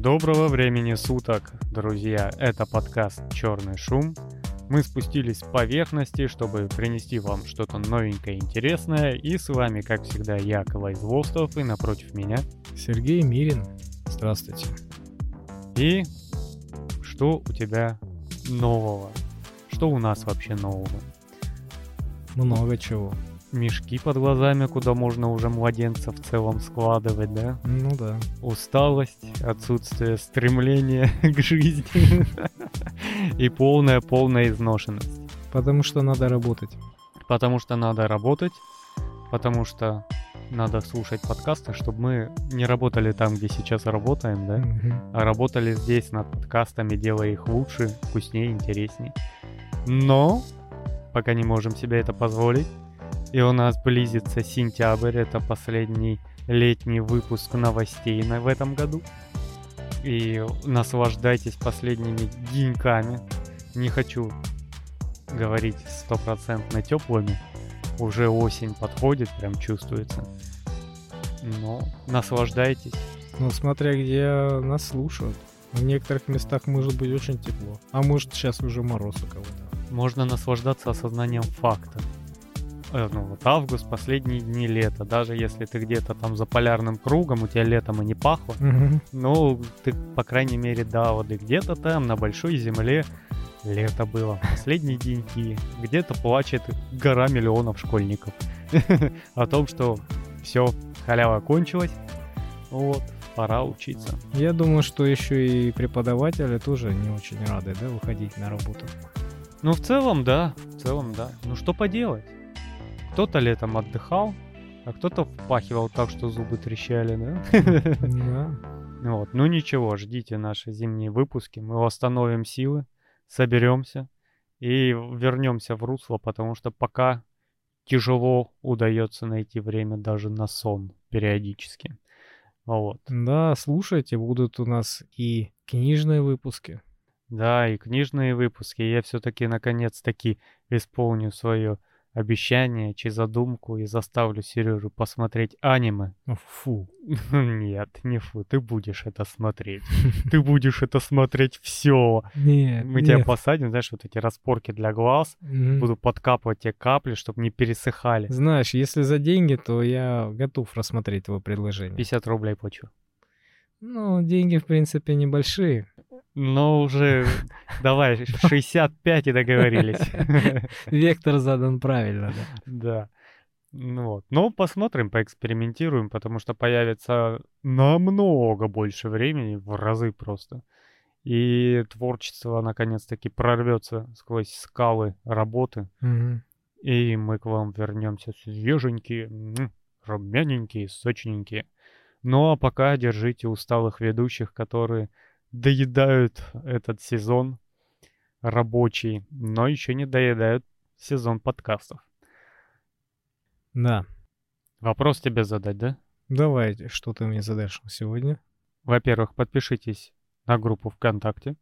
Доброго времени суток, друзья! Это подкаст «Черный шум». Мы спустились с поверхности, чтобы принести вам что-то новенькое и интересное. И с вами, как всегда, я, Калай Звостов, и напротив меня... Сергей Мирин. Здравствуйте. И что у тебя нового? Что у нас вообще нового? Много чего. Мешки под глазами, куда можно уже младенца в целом складывать, да? Ну да. Усталость, отсутствие стремления к жизни и полная-полная изношенность. Потому что надо работать. Потому что надо работать, потому что надо слушать подкасты, чтобы мы не работали там, где сейчас работаем, да, Мгм. а работали здесь над подкастами, делая их лучше, вкуснее, интересней. Но пока не можем себе это позволить. И у нас близится сентябрь, это последний летний выпуск новостей на, в этом году. И наслаждайтесь последними деньками. Не хочу говорить стопроцентно теплыми. Уже осень подходит, прям чувствуется. Но наслаждайтесь. Ну, смотря где нас слушают. В некоторых местах может быть очень тепло. А может сейчас уже мороз у кого-то. Можно наслаждаться осознанием факта. Э, Ну, вот август, последние дни лета. Даже если ты где-то там за полярным кругом, у тебя летом и не пахло. Мгм. Ну, ты, по крайней мере, да, вот и где-то там, на большой земле, лето было. Последние деньги. Где-то плачет гора миллионов школьников. О том, что все, халява кончилась. Вот, пора учиться. Я думаю, что еще и преподаватели тоже не очень рады, да, выходить на работу. Ну, в целом, да. В целом, да. Ну, что поделать? Кто-то летом отдыхал, а кто-то впахивал так, что зубы трещали, да? Да. Вот. Ну, ничего, ждите наши зимние выпуски. Мы восстановим силы, соберемся и вернемся в русло, потому что пока тяжело удается найти время даже на сон периодически. Вот. Да, слушайте, будут у нас и книжные выпуски. Да, и книжные выпуски. Я все-таки наконец-таки исполню свое обещание, чи задумку и заставлю Сережу посмотреть аниме. Ну, Фу. Нет, не фу, ты будешь это смотреть. Ты будешь это смотреть все. Нет, Мы тебя посадим, знаешь, вот эти распорки для глаз. Буду подкапывать тебе капли, чтобы не пересыхали. Знаешь, если за деньги, то я готов рассмотреть твое предложение. 50 рублей плачу. Ну, деньги, в принципе, небольшие. Но уже давай, 65 и договорились. Вектор задан правильно, да. Да. Ну вот. Ну, посмотрим, поэкспериментируем, потому что появится намного больше времени, в разы просто. И творчество наконец-таки прорвется сквозь скалы работы. И мы к вам вернемся свеженькие, румяненькие, сочненькие. Ну а пока держите усталых ведущих, которые доедают этот сезон рабочий, но еще не доедают сезон подкастов. Да. Вопрос тебе задать, да? Давайте, что ты мне задашь сегодня? Во-первых, подпишитесь на группу ВКонтакте.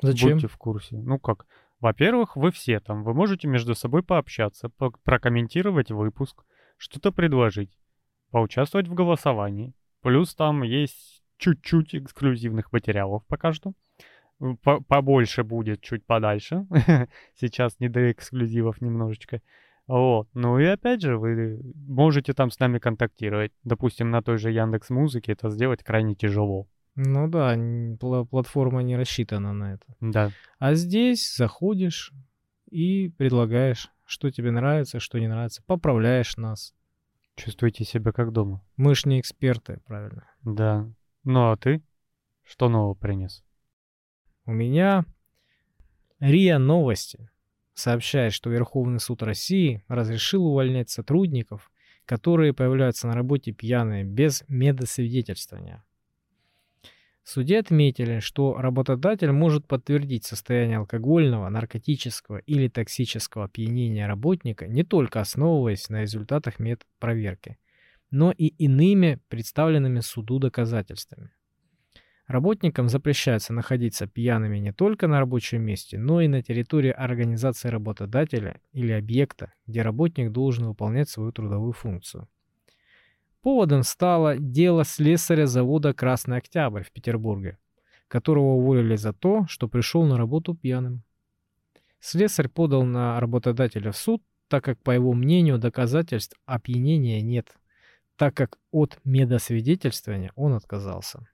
Зачем? Будьте в курсе. Ну как? Во-первых, вы все там. Вы можете между собой пообщаться, по- прокомментировать выпуск, что-то предложить, поучаствовать в голосовании. Плюс там есть чуть-чуть эксклюзивных материалов пока что. По- Побольше будет чуть подальше. Сейчас не до эксклюзивов немножечко. Вот. Ну и опять же, вы можете там с нами контактировать. Допустим, на той же Яндекс Музыке это сделать крайне тяжело. Ну да, пла- платформа не рассчитана на это. Да. А здесь заходишь и предлагаешь, что тебе нравится, что не нравится. Поправляешь нас. Чувствуйте себя как дома. Мы ж не эксперты, правильно. Да. Ну а ты? Что нового принес? У меня РИА Новости сообщает, что Верховный суд России разрешил увольнять сотрудников, которые появляются на работе пьяные без медосвидетельствования. Суде отметили, что работодатель может подтвердить состояние алкогольного, наркотического или токсического опьянения работника не только основываясь на результатах медпроверки, но и иными представленными суду доказательствами. Работникам запрещается находиться пьяными не только на рабочем месте, но и на территории организации работодателя или объекта, где работник должен выполнять свою трудовую функцию. Поводом стало дело слесаря завода «Красный Октябрь» в Петербурге, которого уволили за то, что пришел на работу пьяным. Слесарь подал на работодателя в суд, так как, по его мнению, доказательств опьянения нет, так как от медосвидетельствования он отказался.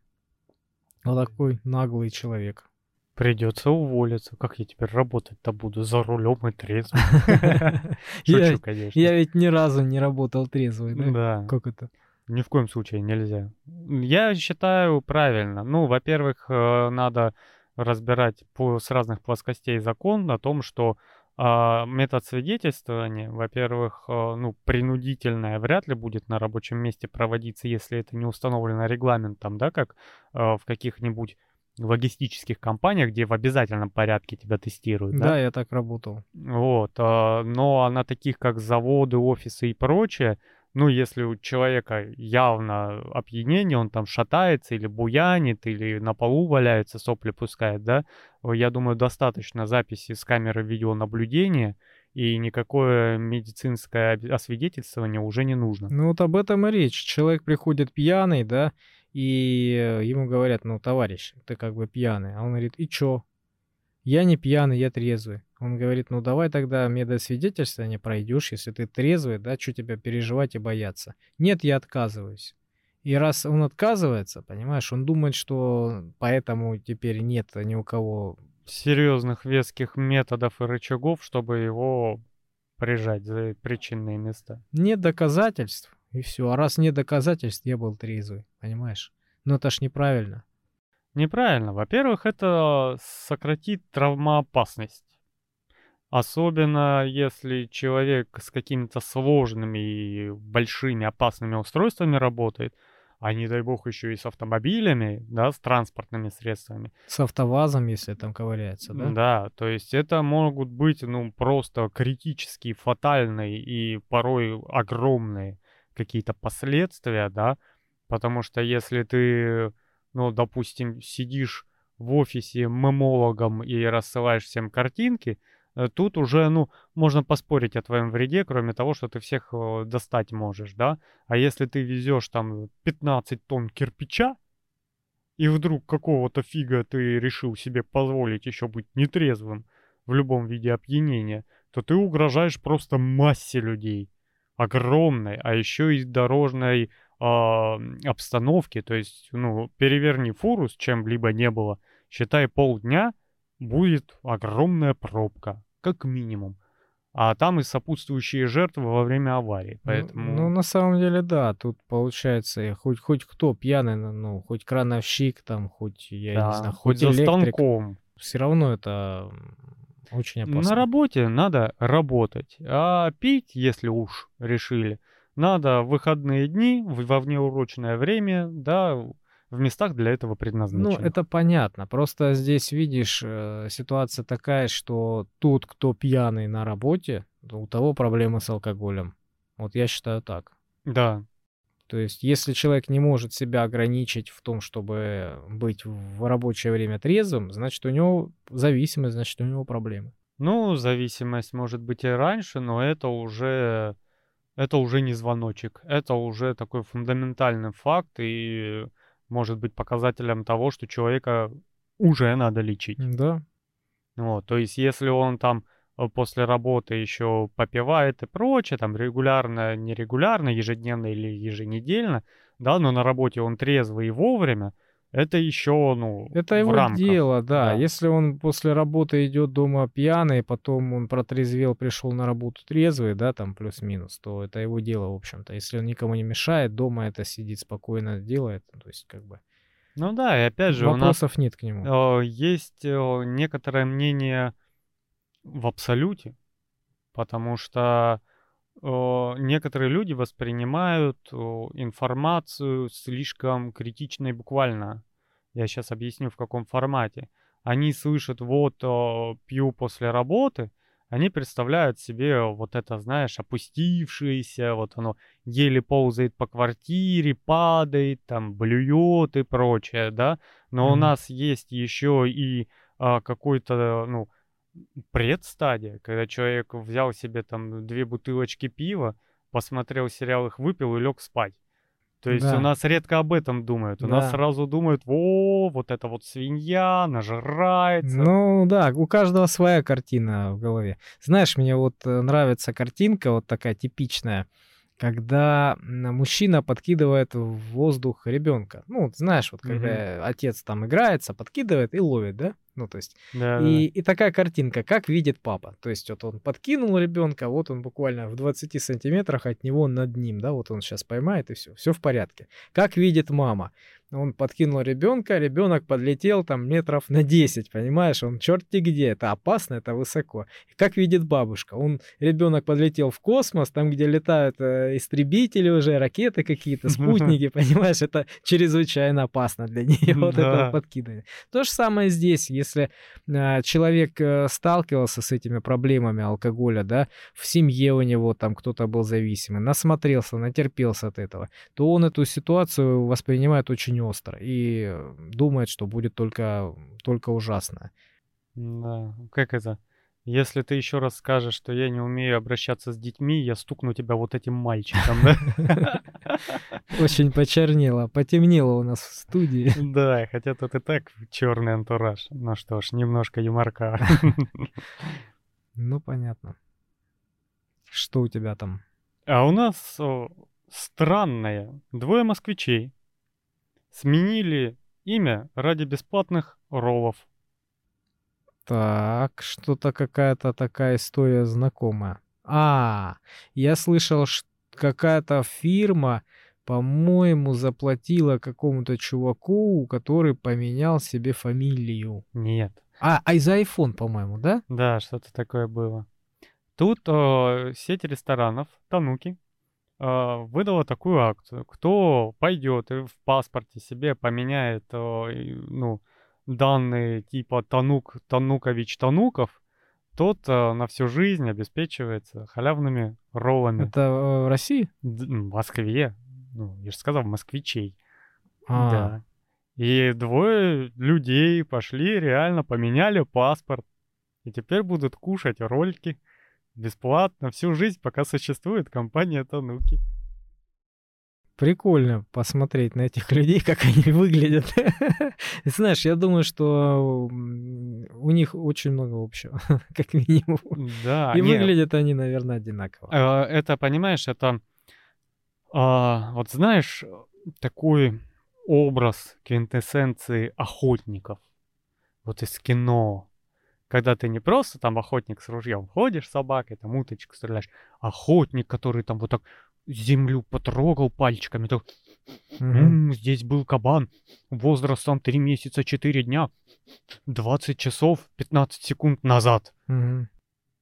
Вот такой наглый человек. Придется уволиться. Как я теперь работать-то буду? За рулем и трезвым. Шучу, конечно. Я ведь ни разу не работал трезвый, да? Да. Как это? Ни в коем случае нельзя. Я считаю правильно. Ну, во-первых, э, надо разбирать с разных плоскостей закон о том, что метод свидетельствования, во-первых, э, ну, принудительное вряд ли будет на рабочем месте проводиться, если это не установлено регламентом, да, как э, в каких-нибудь логистических компаниях, где в обязательном порядке тебя тестируют. Да, да? я так работал. Вот, а, но на таких, как заводы, офисы и прочее, ну, если у человека явно опьянение, он там шатается или буянит, или на полу валяется, сопли пускает, да, я думаю, достаточно записи с камеры видеонаблюдения, и никакое медицинское освидетельствование уже не нужно. Ну, вот об этом и речь. Человек приходит пьяный, да, и ему говорят, ну, товарищ, ты как бы пьяный. А он говорит, и чё? Я не пьяный, я трезвый. Он говорит, ну давай тогда медосвидетельствование пройдешь, если ты трезвый, да, что тебя переживать и бояться. Нет, я отказываюсь. И раз он отказывается, понимаешь, он думает, что поэтому теперь нет ни у кого серьезных веских методов и рычагов, чтобы его прижать за причинные места. Нет доказательств, и все. А раз нет доказательств, я был трезвый, понимаешь? Но это ж неправильно. Неправильно. Во-первых, это сократит травмоопасность. Особенно если человек с какими-то сложными и большими опасными устройствами работает, а не дай бог еще и с автомобилями, да, с транспортными средствами. С автовазом, если там ковыряется, да? Да, то есть это могут быть, ну, просто критические, фатальные и порой огромные какие-то последствия, да, потому что если ты, ну, допустим, сидишь в офисе мемологом и рассылаешь всем картинки, Э, тут уже, ну, можно поспорить о твоем вреде, кроме того, что ты всех э, достать можешь, да? А если ты везешь там 15 тонн кирпича, и вдруг какого-то фига ты решил себе позволить еще быть нетрезвым в любом виде опьянения, то ты угрожаешь просто массе людей. Огромной, а еще и дорожной э, обстановке. То есть, ну, переверни фуру с чем-либо не было, считай полдня, будет огромная пробка как минимум. А там и сопутствующие жертвы во время аварии. Поэтому... Ну, ну на самом деле, да, тут получается, хоть, хоть кто пьяный, ну, хоть крановщик, там, хоть, я да, не знаю, хоть, хоть электрик, за станком. Все равно это очень опасно. На работе надо работать, а пить, если уж решили, надо в выходные дни, во внеурочное время, да, в местах для этого предназначенных. Ну, это понятно. Просто здесь, видишь, э, ситуация такая, что тот, кто пьяный на работе, у того проблемы с алкоголем. Вот я считаю так. Да. То есть, если человек не может себя ограничить в том, чтобы быть в рабочее время трезвым, значит, у него зависимость, значит, у него проблемы. Ну, зависимость может быть и раньше, но это уже это уже не звоночек. Это уже такой фундаментальный факт, и может быть показателем того, что человека уже надо лечить. Да. Вот, то есть если он там э, после работы еще попивает и прочее, там регулярно, нерегулярно, ежедневно или еженедельно, да, но на работе он трезвый и вовремя, это еще, ну, Это его рамках. дело, да. да. Если он после работы идет дома пьяный, потом он протрезвел, пришел на работу трезвый, да, там плюс-минус, то это его дело, в общем-то. Если он никому не мешает, дома это сидит спокойно, делает, то есть как бы... Ну да, и опять же Вопросов у нас нет к нему. есть некоторое мнение в абсолюте, потому что некоторые люди воспринимают информацию слишком критично и буквально. Я сейчас объясню, в каком формате. Они слышат, вот, пью после работы, они представляют себе вот это, знаешь, опустившееся, вот оно еле ползает по квартире, падает, там, блюет и прочее, да. Но mm-hmm. у нас есть еще и а, какой-то, ну, предстадия, когда человек взял себе там две бутылочки пива, посмотрел сериал, их выпил и лег спать. То есть Да. у нас редко об этом думают. У нас Да. сразу думают, о, вот это вот свинья, нажирается. Ну да, у каждого своя картина в голове. Знаешь, мне вот э, нравится картинка вот такая типичная, когда мужчина подкидывает в воздух ребенка. Ну, знаешь, вот когда отец там играется, подкидывает и ловит, да? Ну, то есть Да, И, и такая картинка, как видит папа. То есть вот он подкинул ребенка, вот он буквально в 20 сантиметрах от него над ним, да, вот он сейчас поймает и все, все в порядке. Как видит мама. Он подкинул ребенка, ребенок подлетел там метров на 10, понимаешь? Он черти где, это опасно, это высоко. И как видит бабушка? Он, ребенок подлетел в космос, там, где летают э, истребители уже, ракеты какие-то, спутники, понимаешь? Это чрезвычайно опасно для нее, вот это Да. подкидывание. То же самое здесь, если э, человек э, сталкивался с этими проблемами алкоголя, да, в семье у него там кто-то был зависимый, насмотрелся, натерпелся от этого, то он эту ситуацию воспринимает очень остро и э, думает, что будет только, только ужасно. Да, как это? Если ты еще раз скажешь, что я не умею обращаться с детьми, я стукну тебя вот этим мальчиком, да? Очень почернело, потемнело у нас в студии. Да, хотя тут и так черный антураж. Ну что ж, немножко юморка. Ну, понятно. Что у тебя там? А у нас о, странное. Двое москвичей сменили имя ради бесплатных роллов. Так, что-то какая-то такая история знакомая. А, я слышал, что какая-то фирма, по-моему, заплатила какому-то чуваку, который поменял себе фамилию. Нет. А, а из-за iPhone, по-моему, да? Да, что-то такое было. Тут э, сеть ресторанов Тануки э, выдала такую акцию. Кто пойдет и в паспорте себе поменяет э, ну, данные типа Танук, Танукович Тануков, тот э, на всю жизнь обеспечивается халявными роллами. Это э, в России? Д- В Москве. Ну, я же сказал, москвичей. А, Да. И двое людей пошли, реально поменяли паспорт. И теперь будут кушать ролики бесплатно всю жизнь, пока существует компания Тануки. Прикольно посмотреть на этих людей, как они выглядят. Знаешь, я думаю, что у них очень много общего, как минимум. Да, И не, выглядят они, наверное, одинаково. э, это, понимаешь, это... а, вот знаешь, такой образ квинтэссенции охотников. Вот из кино. Когда ты не просто там охотник с ружьем ходишь с собакой, там уточку стреляешь, а охотник, который там вот так землю потрогал пальчиками, так. «М, здесь был кабан, возрастом 3 месяца 4 дня, 20 часов 15 секунд назад. Мгм.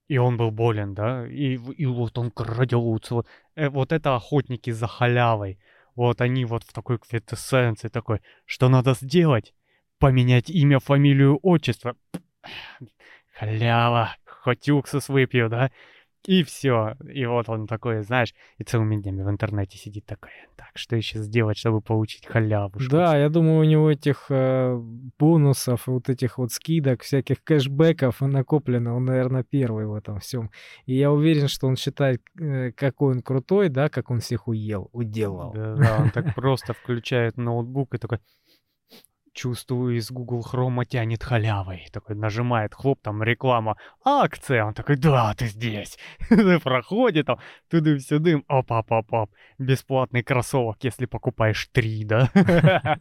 И он был болен, да, и, и вот он крадется. Вот, Э, вот это охотники за халявой. Вот они вот в такой квинтэссенции такой, что надо сделать? Поменять имя, фамилию, отчество. Халява, хоть уксус выпью, да? И все. И вот он такой, знаешь, и целыми днями в интернете сидит такой, так, что еще сделать, чтобы получить халявушку? Да, я думаю, у него этих э, бонусов, вот этих вот скидок, всяких кэшбэков накоплено. Он, наверное, первый в этом всем. И я уверен, что он считает, э, какой он крутой, да, как он всех уел, уделал. Да, да, он так просто включает ноутбук и такой, чувствую, из Google Chrome тянет халявой. Такой нажимает, хлоп, там реклама, акция. Он такой, да, ты здесь. Проходит там, тудым-сюдым, оп-оп-оп-оп. Бесплатный кроссовок, если покупаешь три, да?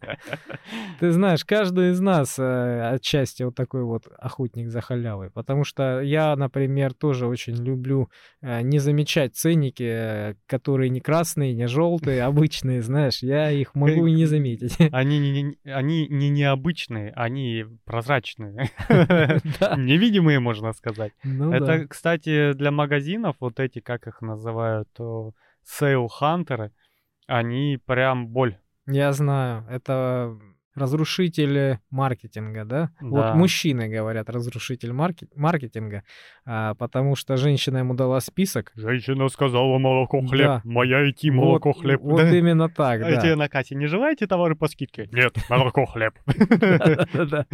Ты знаешь, каждый из нас э, отчасти вот такой вот охотник за халявой. Потому что я, например, тоже очень люблю э, не замечать ценники, э, которые не красные, не желтые, обычные, знаешь. Я их могу и не заметить. Они не, не- они не необычные, они прозрачные. Невидимые, можно сказать. Ну Это, кстати, для магазинов, вот эти, как их называют, sale-hunter ы, они прям боль. Я знаю, это разрушители маркетинга, да? Да. Вот мужчины говорят разрушитель марки- маркетинга, а, потому что женщина ему дала список. Женщина сказала молоко хлеб, Да. моя идти молоко вот, хлеб. Вот Да? именно так, А да. на кассе не желаете товары по скидке? Нет, молоко хлеб.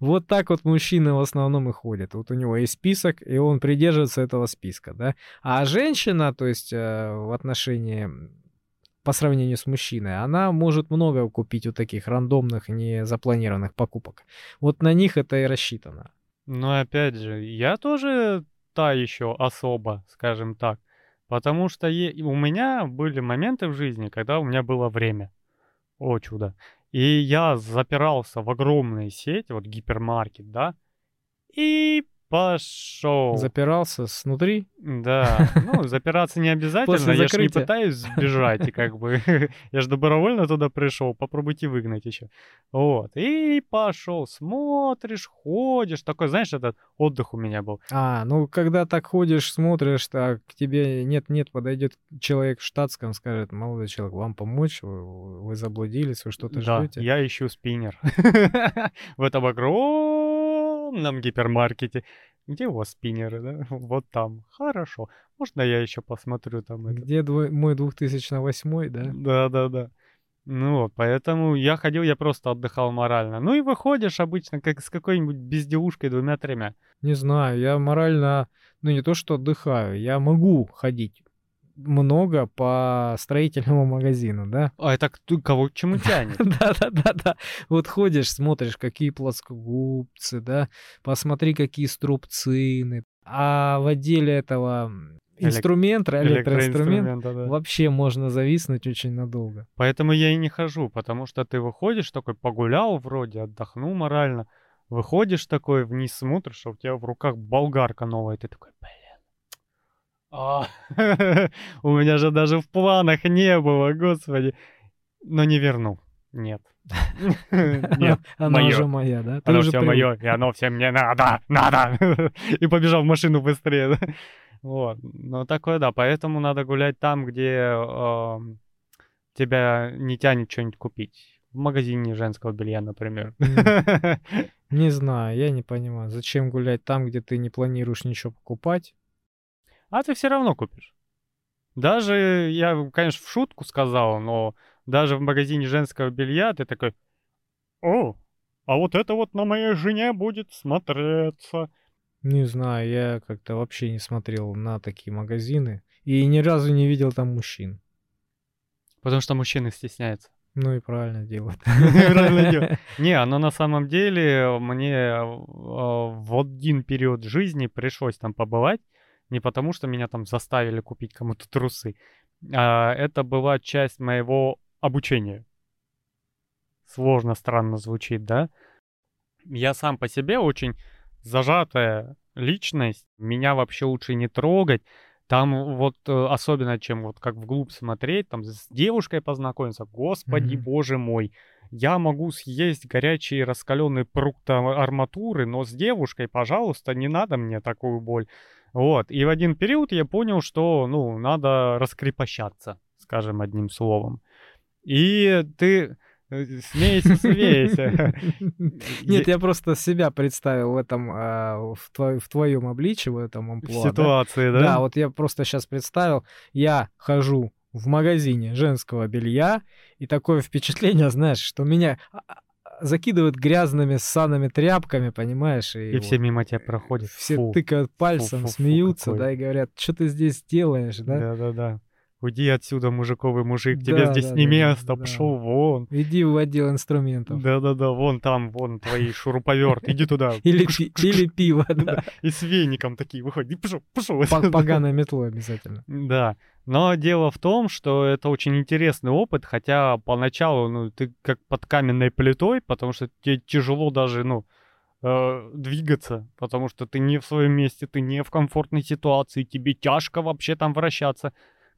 Вот так вот мужчины в основном и ходят. Вот у него есть список, и он придерживается этого списка, да. А женщина, то есть э, в отношении по сравнению с мужчиной, она может много купить у таких рандомных, незапланированных покупок. Вот на них это и рассчитано. Но опять же, я тоже та еще особа, скажем так. Потому что е- у меня были моменты в жизни, когда у меня было время. О чудо. И я запирался в огромной сеть, вот гипермаркет, да, и пошел. Запирался снутри? Да, ну, запираться не обязательно, я же не пытаюсь сбежать, и как бы, я же добровольно туда пришел, попробуйте выгнать еще. Вот, и пошел, смотришь, ходишь, такой, знаешь, этот отдых у меня был. А, ну когда так ходишь, смотришь, так к тебе нет-нет, подойдет человек в штатском, скажет, молодой человек, вам помочь, вы, вы заблудились, вы что-то Да, ждете. я ищу спиннер. В этом огромном гипермаркете. Где у вас спиннеры, да? Вот там. Хорошо. Можно я еще посмотрю там это? Где мой 2008, да? Да, да, да. Ну вот, поэтому я ходил, я просто отдыхал морально. Ну и выходишь обычно как с какой-нибудь безделушкой двумя-тремя. Не знаю, я морально, ну не то что отдыхаю, я могу ходить много по строительному магазину, да? А это кто- кого к чему тянет? Да-да-да-да. Вот ходишь, смотришь, какие плоскогубцы, да, посмотри, какие струбцины. А в отделе этого инструмента, электроинструмент, Электроинструмента, да. вообще можно зависнуть очень надолго. Поэтому я и не хожу, потому что ты выходишь такой, погулял вроде, отдохнул морально, выходишь такой, вниз смотришь, а у тебя в руках болгарка новая, ты такой, блин. А, У меня же даже в планах не было, господи. Но не верну. Нет. Нет. Она уже моя, да? Оно все мое, и оно всем мне надо, надо. И побежал в машину быстрее. Вот. Ну, такое, да. Поэтому надо гулять там, где тебя не тянет что-нибудь купить. В магазине женского белья, например. Не знаю, я не понимаю, зачем гулять там, где ты не планируешь ничего покупать. А ты все равно купишь. Даже, я, конечно, в шутку сказал, но даже в магазине женского белья ты такой, о, а вот это вот на моей жене будет смотреться. Не знаю, я как-то вообще не смотрел на такие магазины и ни разу не видел там мужчин. Потому что мужчины стесняются. Ну и правильно делают. Не, оно на самом деле мне э, в один период жизни пришлось там побывать, не потому что меня там заставили купить кому-то трусы, а это была часть моего обучения. Сложно, странно звучит, да? Я сам по себе очень зажатая личность, меня вообще лучше не трогать. Там вот э, особенно, чем вот как вглубь смотреть, там с девушкой познакомиться, господи Мгм. боже мой, я могу съесть горячий раскаленный пруд там арматуры, но с девушкой, пожалуйста, не надо мне такую боль. Вот, и в один период я понял, что, ну, надо раскрепощаться, скажем одним словом. И ты э, смейся, смейся. Нет, я просто себя представил в этом, а, в, твоем, в твоем обличии, в этом В амплуа. да. ситуации, да? Да, вот я просто сейчас представил, я хожу в магазине женского белья, и такое впечатление, знаешь, что меня а, а, закидывают грязными ссаными тряпками, понимаешь? И вот все мимо тебя проходят. все Фу. тыкают пальцем, фу, фу, смеются, какой. да, и говорят, что ты здесь делаешь, да? Да-да-да. Уйди отсюда, мужиковый мужик, тебе Да, здесь да, не да, место, да. пошел вон. Иди в отдел инструментов. Да-да-да, вон там, вон твои шуруповерт, иди туда. Или, пиво, да. И с веником такие выходят, пошел, пошел. По- Поганой метлой обязательно. Да, но дело в том, что это очень интересный опыт, хотя поначалу, ну, ты как под каменной плитой, потому что тебе тяжело даже, ну, э, двигаться, потому что ты не в своем месте, ты не в комфортной ситуации, тебе тяжко вообще там вращаться.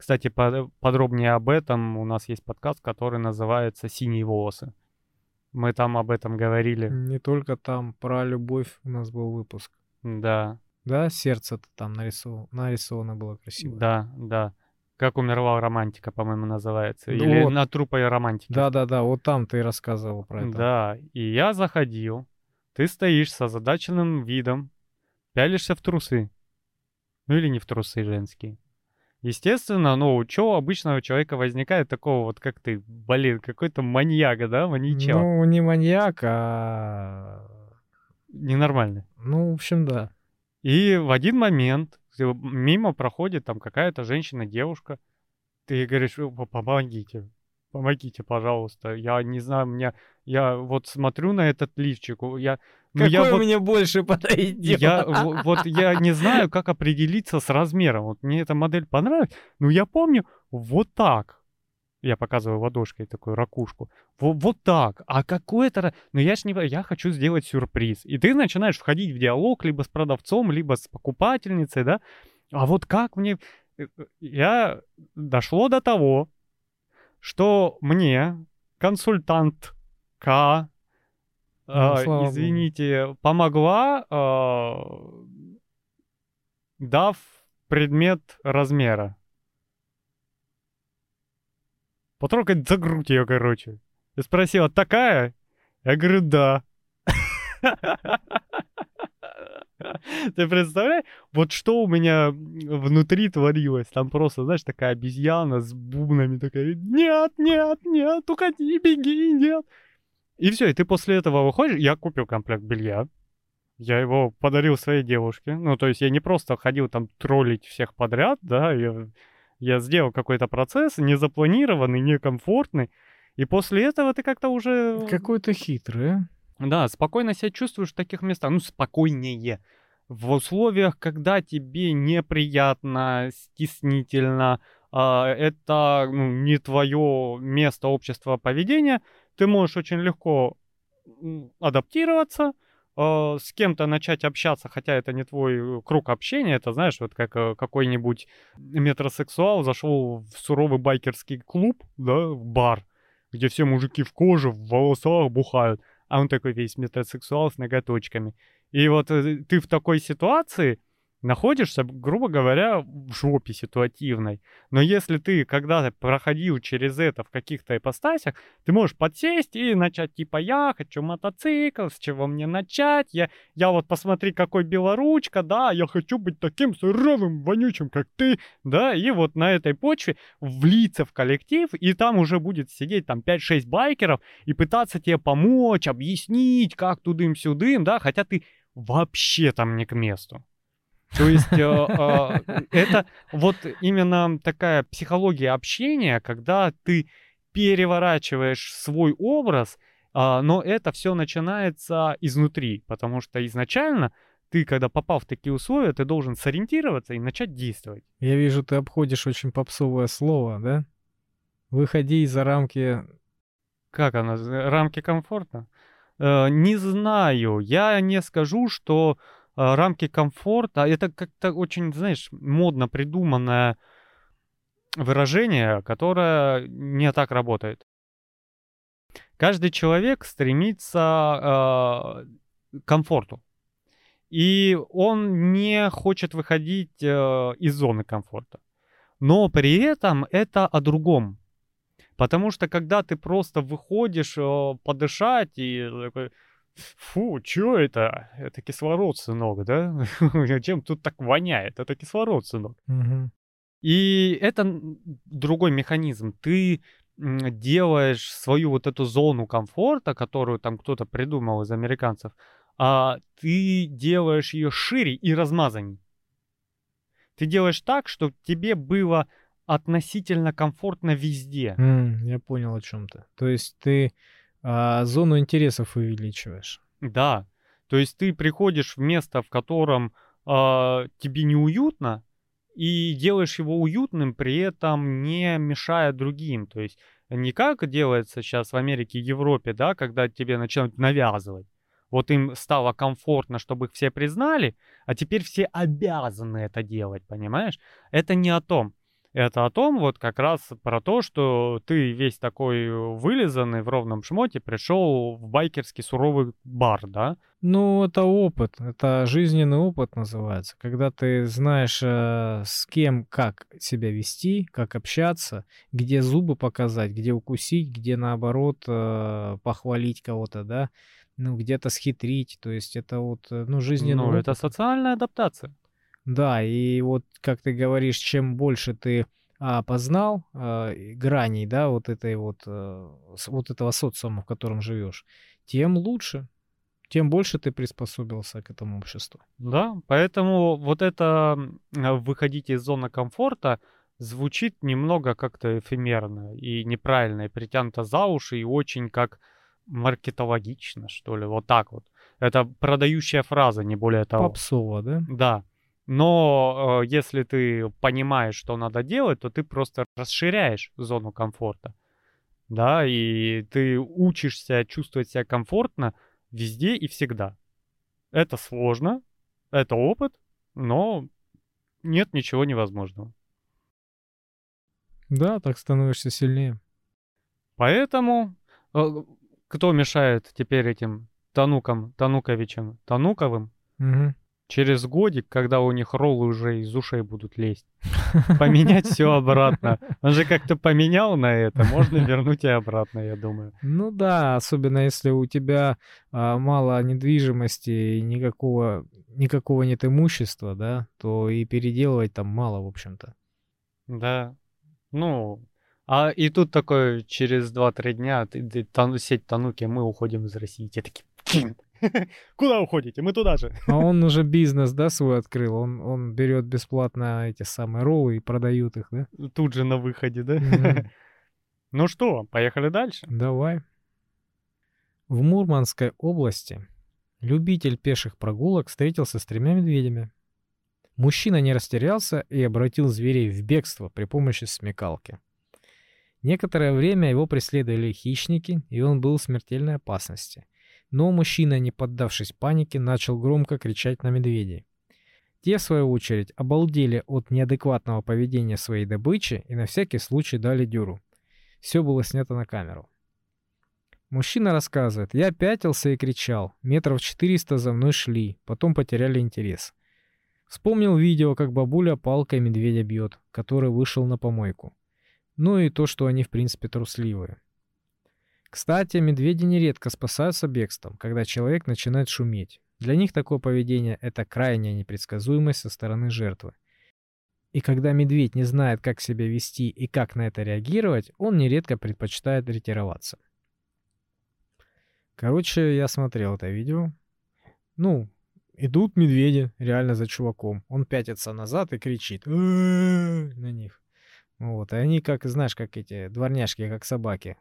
Кстати, по- подробнее об этом у нас есть подкаст, который называется «Синие волосы». Мы там об этом говорили. Не только там про любовь у нас был выпуск. Да, Да, сердце-то там нарисовано, нарисовано было красиво. да, да. Как умерла романтика, по-моему, называется. Ну Или вот. на трупе романтики. Да-да-да, вот там ты рассказывал про это. Да, и я заходил, ты стоишь с озадаченным видом, пялишься в трусы. Ну или не в трусы женские. Естественно, ну, что у обычного человека возникает такого вот, как ты, блин, какой-то маньяк, да, маньячок. Ну, не маньяк, а... Ненормальный. Ну, в общем, да. И в один момент мимо проходит там какая-то женщина, девушка, ты говоришь, помогите, помогите, пожалуйста. Я не знаю, мне, я вот смотрю на этот лифчик, у- я, Какой я вот, мне больше подойдет? я, вот я не знаю, как определиться с размером. Вот мне эта модель понравилась, но я помню вот так. Я показываю ладошкой такую ракушку. Вот, вот так. А какой-то... ра- Ну я ж не... Я хочу сделать сюрприз. И ты начинаешь входить в диалог либо с продавцом, либо с покупательницей, да? А вот как мне... э, Я... Дошло до того, что мне консультантка, Ну, а, слава богу. извините, помогла, а, дав предмет размера. Потрогать за грудь ее, короче. И спросила, такая? Я говорю, да. Ты представляешь, вот что у меня внутри творилось? Там просто, знаешь, такая обезьяна с бубнами такая, нет, нет, нет, уходи, беги, нет. И все, и ты после этого выходишь, я купил комплект белья, я его подарил своей девушке. Ну, то есть я не просто ходил там троллить всех подряд, да, я, я сделал какой-то процесс, незапланированный, некомфортный. И после этого ты как-то уже... Какой ты хитрый, а? Да, спокойно себя чувствуешь в таких местах. Ну, спокойнее. В условиях, когда тебе неприятно, стеснительно, а, это ну, не твое место общества поведения, ты можешь очень легко адаптироваться, а, с кем-то начать общаться, хотя это не твой круг общения, это знаешь, вот как э, какой-нибудь метросексуал зашел в суровый байкерский клуб, да, в бар, где все мужики в коже, в волосах бухают, а он такой весь метросексуал с ноготочками. И вот э, ты в такой ситуации находишься, грубо говоря, в жопе ситуативной. Но если ты когда-то проходил через это в каких-то ипостасях, ты можешь подсесть и начать типа я хочу мотоцикл, с чего мне начать, я, я вот посмотри какой белоручка, да, я хочу быть таким суровым, вонючим, как ты, да, и вот на этой почве влиться в коллектив, и там уже будет сидеть там 5-6 байкеров и пытаться тебе помочь, объяснить, как тудым-сюдым, да, хотя ты вообще там не к месту. То есть э, э, это вот именно такая психология общения, когда ты переворачиваешь свой образ, а, но это все начинается изнутри, потому что изначально ты, когда попал в такие условия, ты должен сориентироваться и начать действовать. Я вижу, ты обходишь очень попсовое слово, да? Выходи за рамки... Как она? Рамки комфорта? Э, не знаю. Я не скажу, что рамки комфорта это как-то очень, знаешь, модно придуманное выражение, которое не так работает. Каждый человек стремится э, к комфорту. И он не хочет выходить э, из зоны комфорта. Но при этом это о другом. Потому что когда ты просто выходишь э, подышать и такой, фу, чё это? Это кислород, сынок, да? Чем тут так воняет? Это кислород, сынок. И это другой механизм. Ты делаешь свою вот эту зону комфорта, которую там кто-то придумал из американцев, а ты делаешь ее шире и размазанней. Ты делаешь так, чтобы тебе было относительно комфортно везде. М, я понял о чем ты. То есть ты а, зону интересов увеличиваешь. Да. То есть ты приходишь в место, в котором а, тебе неуютно, и делаешь его уютным, при этом не мешая другим. То есть не как делается сейчас в Америке и Европе, да, когда тебе начинают навязывать. Вот им стало комфортно, чтобы их все признали, а теперь все обязаны это делать, понимаешь? Это не о том. Это о том вот как раз про то, что ты весь такой вылизанный в ровном шмоте пришел в байкерский суровый бар, да? Ну, это опыт, это жизненный опыт называется, когда ты знаешь, э, с кем как себя вести, как общаться, где зубы показать, где укусить, где наоборот э, похвалить кого-то, да, ну, где-то схитрить, то есть это вот, э, ну, жизненный Ну, опыт. это социальная адаптация. Да, и вот, как ты говоришь, чем больше ты а, познал а, граней, да, вот этой вот, с- вот этого социума, в котором живешь, тем лучше, тем больше ты приспособился к этому обществу. Да, поэтому вот это э, выходить из зоны комфорта звучит немного как-то эфемерно и неправильно, и притянуто за уши, и очень как маркетологично, что ли, вот так вот. Это продающая фраза, не более того. Попсово, да? Да. Но э, если ты понимаешь, что надо делать, то ты просто расширяешь зону комфорта. Да, и ты учишься чувствовать себя комфортно везде и всегда. Это сложно, это опыт, но нет ничего невозможного. Да, так становишься сильнее. Поэтому э, кто мешает теперь этим Танукам, Тануковичам, Тануковым Угу. Через годик, когда у них роллы уже из ушей будут лезть, поменять все обратно. Он же как-то поменял на это, можно вернуть и обратно, я думаю. Ну да, особенно если у тебя а, мало недвижимости и никакого, никакого нет имущества, да, то и переделывать там мало, в общем-то. Да. Ну, а и тут такой через 2-3 дня ты, ты, тан- сеть Тануки, мы уходим из России. Те такие, «Блин, куда уходите? Мы туда же. А он уже бизнес, да, свой открыл. Он, он берет бесплатно эти самые роллы и продают их, да? Тут же на выходе, да? Ну что, поехали дальше? Давай. В Мурманской области любитель пеших прогулок встретился с тремя медведями. Мужчина не растерялся и обратил зверей в бегство при помощи смекалки. Некоторое время его преследовали хищники, и он был в смертельной опасности. Но мужчина, не поддавшись панике, начал громко кричать на медведей. Те, в свою очередь, обалдели от неадекватного поведения своей добычи и на всякий случай дали дюру. Все было снято на камеру. Мужчина рассказывает, я пятился и кричал. Метров 400 за мной шли, потом потеряли интерес. Вспомнил видео, как бабуля палкой медведя бьет, который вышел на помойку. Ну и то, что они в принципе трусливые. Кстати, медведи нередко спасаются бегством, когда человек начинает шуметь. Для них такое поведение – это крайняя непредсказуемость со стороны жертвы. И когда медведь не знает, как себя вести и как на это реагировать, он нередко предпочитает ретироваться. Короче, я смотрел это видео. Ну, идут медведи реально за чуваком. Он пятится назад и кричит на них. Вот, и они, как, знаешь, как эти дворняжки, как собаки,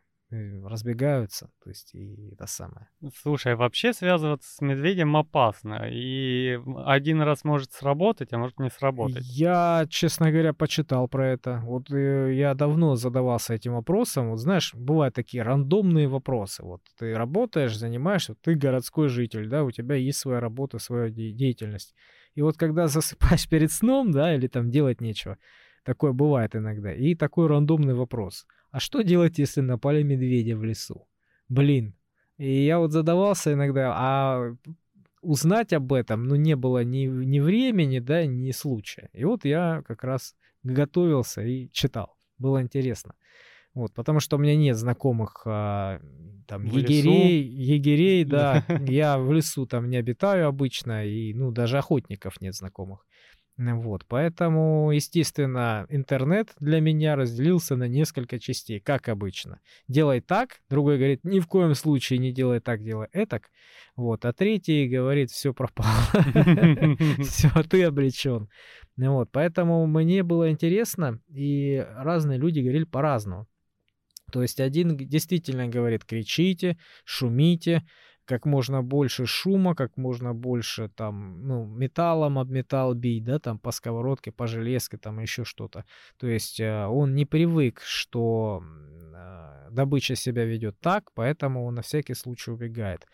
разбегаются, то есть и это самое. Слушай, вообще связываться с медведем опасно. И один раз может сработать, а может не сработать. Я, честно говоря, почитал про это. Вот э, я давно задавался этим вопросом. Вот знаешь, бывают такие рандомные вопросы. Вот ты работаешь, занимаешься, ты городской житель, да, у тебя есть своя работа, своя де- деятельность. И вот когда засыпаешь перед сном, да, или там делать нечего, такое бывает иногда. И такой рандомный вопрос. А что делать, если напали медведи в лесу? Блин. И я вот задавался иногда, а узнать об этом, ну, не было ни, ни времени, да, ни случая. И вот я как раз готовился и читал. Было интересно. Вот, потому что у меня нет знакомых а, там В егерей, егерей, да. Да. Я в лесу там не обитаю обычно, и, ну, даже охотников нет знакомых. Вот, поэтому, естественно, интернет для меня разделился на несколько частей, как обычно. Делай так, другой говорит, ни в коем случае не делай так, делай этак. Вот, а третий говорит, все пропало. Все, ты обречен. Вот, поэтому мне было интересно, и разные люди говорили по-разному. То есть один действительно говорит, кричите, шумите, как можно больше шума, как можно больше там, ну, металлом об металл бить, да, там по сковородке, по железке, там еще что-то. То есть э, он не привык, что э, добыча себя ведет так, поэтому он на всякий случай убегает.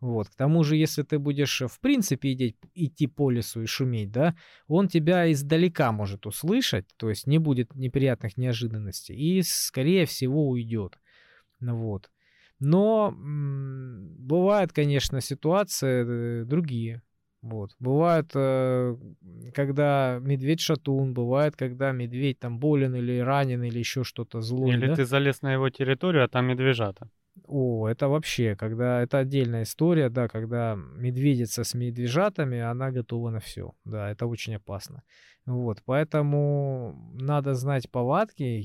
Вот. К тому же, если ты будешь, э, в принципе, идти, идти по лесу и шуметь, да, он тебя издалека может услышать, то есть не будет неприятных неожиданностей, и, скорее всего, уйдет. Вот. Но м, бывают, конечно, ситуации э, другие. Вот. Бывает, э, когда медведь шатун, бывает, когда медведь там болен или ранен, или еще что-то злой. Или да? ты залез на его территорию, а там медвежата. О, это вообще, когда это отдельная история, да, когда медведица с медвежатами, она готова на все. Да, это очень опасно. Вот, поэтому надо знать повадки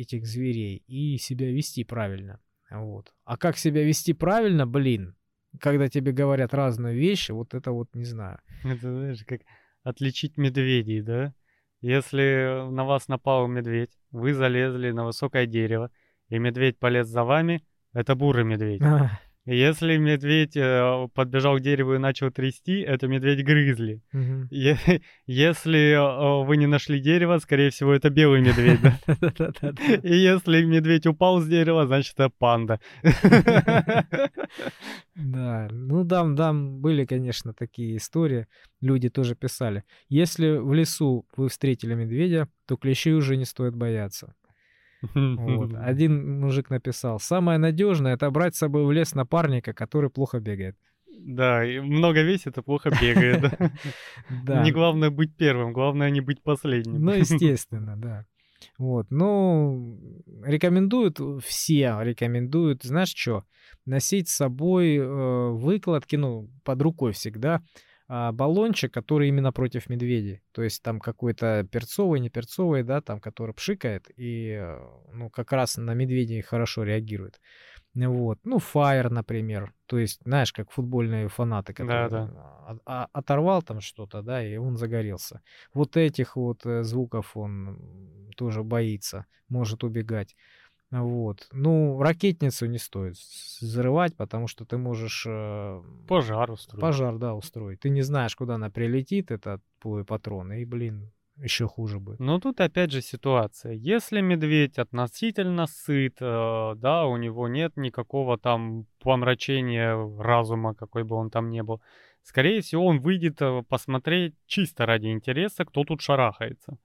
этих зверей и себя вести правильно. Вот. А как себя вести правильно, блин, когда тебе говорят разные вещи, вот это вот не знаю. Это знаешь, как отличить медведей, да? Если на вас напал медведь, вы залезли на высокое дерево, и медведь полез за вами, это бурый медведь. А, Если медведь э, подбежал к дереву и начал трясти, это медведь грызли. мгм. Е- Если э, вы не нашли дерево, скорее всего, это белый медведь. И если медведь упал с дерева, значит, это панда. Да, ну там, там были, конечно, такие истории. Люди тоже писали. Если в лесу вы встретили медведя, то клещей уже не стоит бояться. Вот. Один мужик написал, самое надежное это брать с собой в лес напарника, который плохо бегает. Да, и много весит и плохо бегает. да. Не главное быть первым, главное не быть последним. Ну, естественно, да. Вот, ну, рекомендуют, все рекомендуют, знаешь что, носить с собой э, выкладки, ну, под рукой всегда, баллончик, который именно против медведей. То есть там какой-то перцовый, не перцовый, да, там, который пшикает и, э, ну, как раз на медведей хорошо реагирует. Вот. Ну, Fire, например. То есть, знаешь, как футбольные фанаты, которые а- а- оторвал там что-то, да, и он загорелся. Вот этих вот э, звуков он тоже боится, может убегать. Вот. Ну, ракетницу не стоит взрывать, потому что ты можешь э, Пожар устроить. пожар, да, устроить. Ты не знаешь, куда она прилетит, этот твой патрон, и, блин, еще хуже будет. Но тут опять же ситуация. Если медведь относительно сыт, э, да, у него нет никакого там помрачения разума, какой бы он там ни был, скорее всего, он выйдет э, посмотреть чисто ради интереса, кто тут шарахается.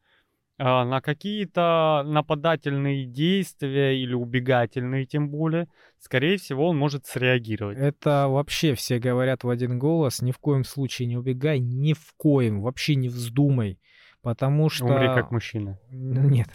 А на какие-то нападательные действия или убегательные тем более, скорее всего, он может среагировать. Это вообще все говорят в один голос, ни в коем случае не убегай, ни в коем, вообще не вздумай. Потому что... Умри как мужчина. Ну, Нет.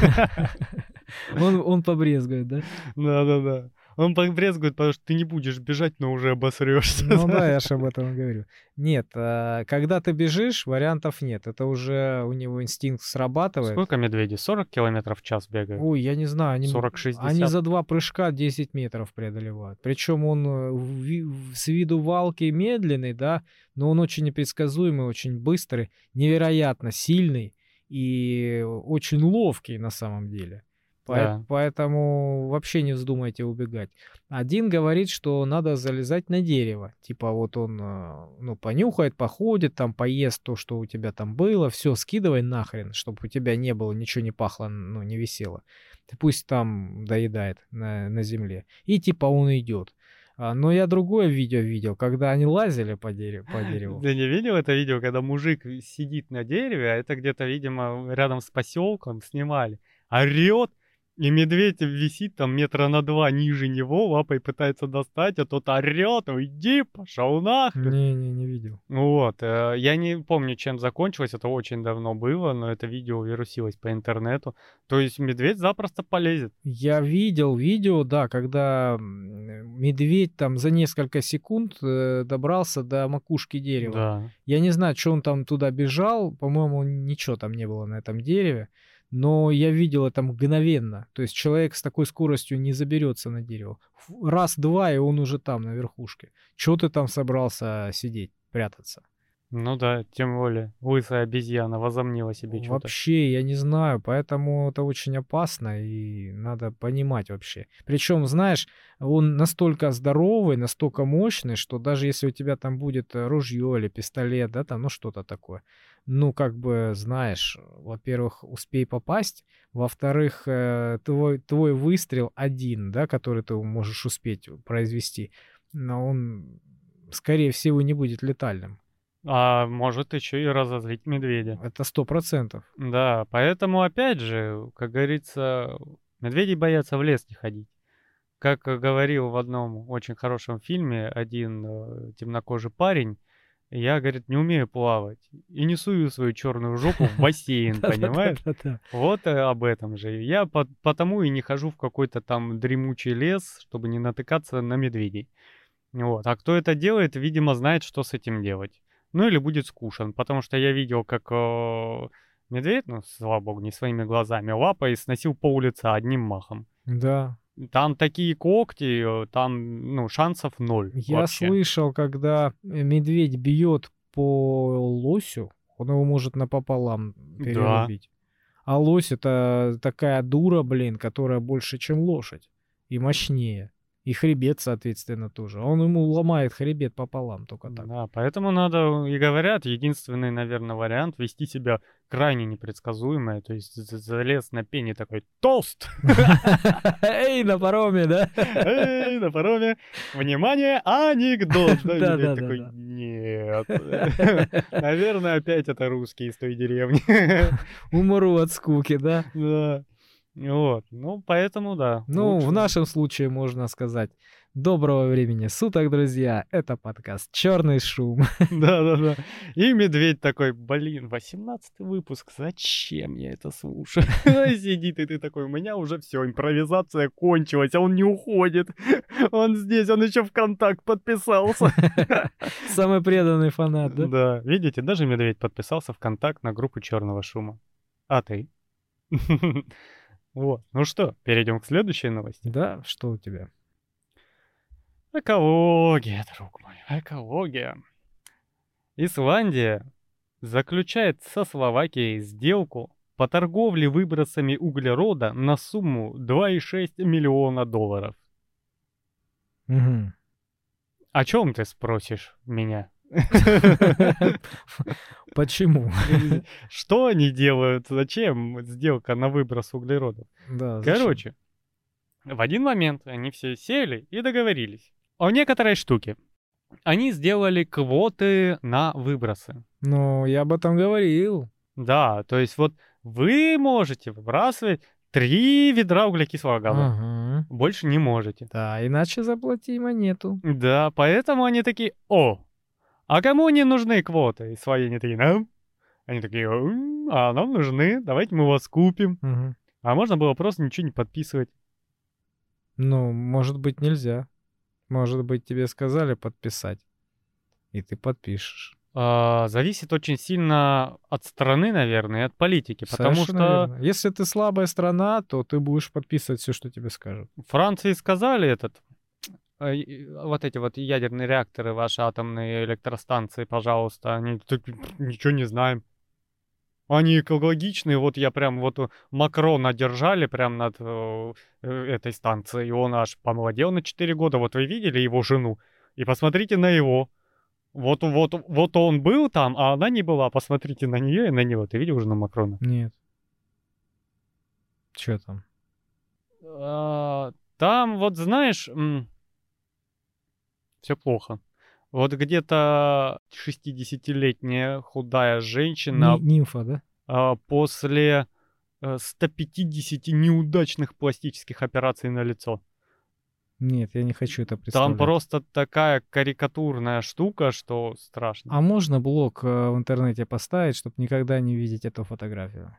Он, он побрезгует, да? Да-да-да. Он побрезгует, потому что ты не будешь бежать, но уже обосрешься. Ну да, я же об этом говорю. Нет, а, когда ты бежишь, вариантов нет. Это уже у него инстинкт срабатывает. Сколько медведей? 40 километров в час бегают? Ой, я не знаю, они, 40-60? они за два прыжка 10 метров преодолевают. Причем он э, с виду валки медленный, да, но он очень непредсказуемый, очень быстрый, невероятно сильный и очень ловкий на самом деле. Да. Поэтому вообще не вздумайте убегать. Один говорит, что надо залезать на дерево. Типа вот он, э, ну, понюхает, походит, там поест то, что у тебя там было, все, скидывай нахрен, чтобы у тебя не было, ничего не пахло, ну, не висело. Ты пусть там доедает на, на земле. И типа он идет. А, но я другое видео видел, когда они лазили по дереву. По дереву. Ты не видел это видео, когда мужик сидит на дереве, а это где-то, видимо, рядом с поселком снимали, орет, и медведь висит там метра на два ниже него, лапой пытается достать, а тот орет, уйди, пошел нахрен. Не-не, не видел. Ну Вот, э, я не помню, чем закончилось, это очень давно было, но это видео вирусилось по интернету. То есть медведь запросто полезет. Я видел видео, да, когда медведь там за несколько секунд э, добрался до макушки дерева. Да. Я не знаю, что он там туда бежал, по-моему, ничего там не было на этом дереве, но я видел это мгновенно. То есть человек с такой скоростью не заберется на дерево. Раз-два, и он уже там, на верхушке. Чего ты там собрался сидеть, прятаться? Ну да, тем более. Лысая обезьяна возомнила себе что-то. Вообще, я не знаю, поэтому это очень опасно, и надо понимать вообще. Причем, знаешь, он настолько здоровый, настолько мощный, что даже если у тебя там будет э, ружье или пистолет, да, там, ну что-то такое, ну, как бы, знаешь, во-первых, успей попасть, во-вторых, э, твой, твой выстрел один, да, который ты можешь успеть произвести, но он, скорее всего, не будет летальным. А может еще и разозлить медведя. Это сто процентов. Да, поэтому опять же, как говорится, медведи боятся в лес не ходить. Как говорил в одном очень хорошем фильме один э, темнокожий парень, я, говорит, не умею плавать и не сую свою черную жопу в бассейн, понимаешь? Вот э, об этом же. Я по- потому и не хожу в какой-то там дремучий лес, чтобы не натыкаться на медведей. Вот. А кто это делает, видимо, знает, что с этим делать. Ну или будет скушан, потому что я видел, как э, медведь, ну, слава богу, не своими глазами, лапой сносил пол лица одним махом. Да, Там такие когти, э, там, ну, шансов ноль Я вообще. слышал, когда медведь бьет по лосю, Он его может напополам перерубить. А лось это такая дура, блин, которая больше, чем лошадь. И мощнее. И хребет, соответственно, тоже. Он ему ломает хребет пополам только так. Да, поэтому надо, и говорят, единственный, наверное, вариант вести себя крайне непредсказуемо. То есть за- залез на пень и такой тост! Эй, на пароме, да? Эй, на пароме! Внимание, анекдот! Да, Да, такой, нет. Наверное, опять это русские из той деревни. Умру от скуки, да? Да. Вот. Ну, поэтому да. Ну, в лучше- нашем случае можно сказать доброго времени суток, друзья. Это подкаст Черный шум. Да-да-да. И медведь такой, блин, 18 выпуск, зачем я это слушаю? Сидит, и ты такой, у меня уже все, импровизация кончилась, а он не уходит. Он здесь, он еще в контакт подписался. Самый преданный фанат, да? Да, видите, даже медведь подписался в контакт на группу Черного шума. А ты? Вот. Ну что, перейдем к следующей новости. Да, что у тебя? Экология, друг мой, экология. Исландия заключает со Словакией сделку по торговле выбросами углерода на сумму 2,6 миллиона долларов. Мгм. О чем ты спросишь меня? Почему? Что они делают? Зачем сделка на выброс углерода? Да? Короче, в один момент они все сели и договорились о некоторой штуке. Они сделали квоты на выбросы. Ну, я об этом говорил. Да, то есть вот вы можете выбрасывать три ведра углекислого газа. Ага. Больше не можете. Да, иначе заплати монету. Да, поэтому они такие, о, а кому не нужны квоты? И свои они такие, нам? Они такие, «М, а нам нужны, давайте мы вас купим. Мгм. А можно было просто ничего не подписывать. Ну, может быть, нельзя. Может быть, тебе сказали подписать. И ты подпишешь. А, зависит очень сильно от страны, наверное, и от политики, потому Совершенно что верно. Если ты слабая страна, то ты будешь подписывать все, что тебе скажут. Франции сказали этот, вот эти вот ядерные реакторы, ваши атомные электростанции, пожалуйста, они так, ничего не знаем. Они экологичные, вот я прям вот у Макрона держали прям над э, э, этой станцией, и он аж помолодел на 4 года, вот вы видели его жену, и посмотрите на его. Вот, вот, вот он был там, а она не была. Посмотрите на нее и на него. Ты видел жену Макрона? Нет. Че там? А, Там, вот знаешь, все плохо. Вот где-то 60-летняя худая женщина Ни- нимфа, да? а, после э, 150 неудачных пластических операций на лицо. Нет, я не хочу это Там представлять. просто такая карикатурная штука, что страшно. А можно блог э, в интернете поставить, чтобы никогда не видеть эту фотографию?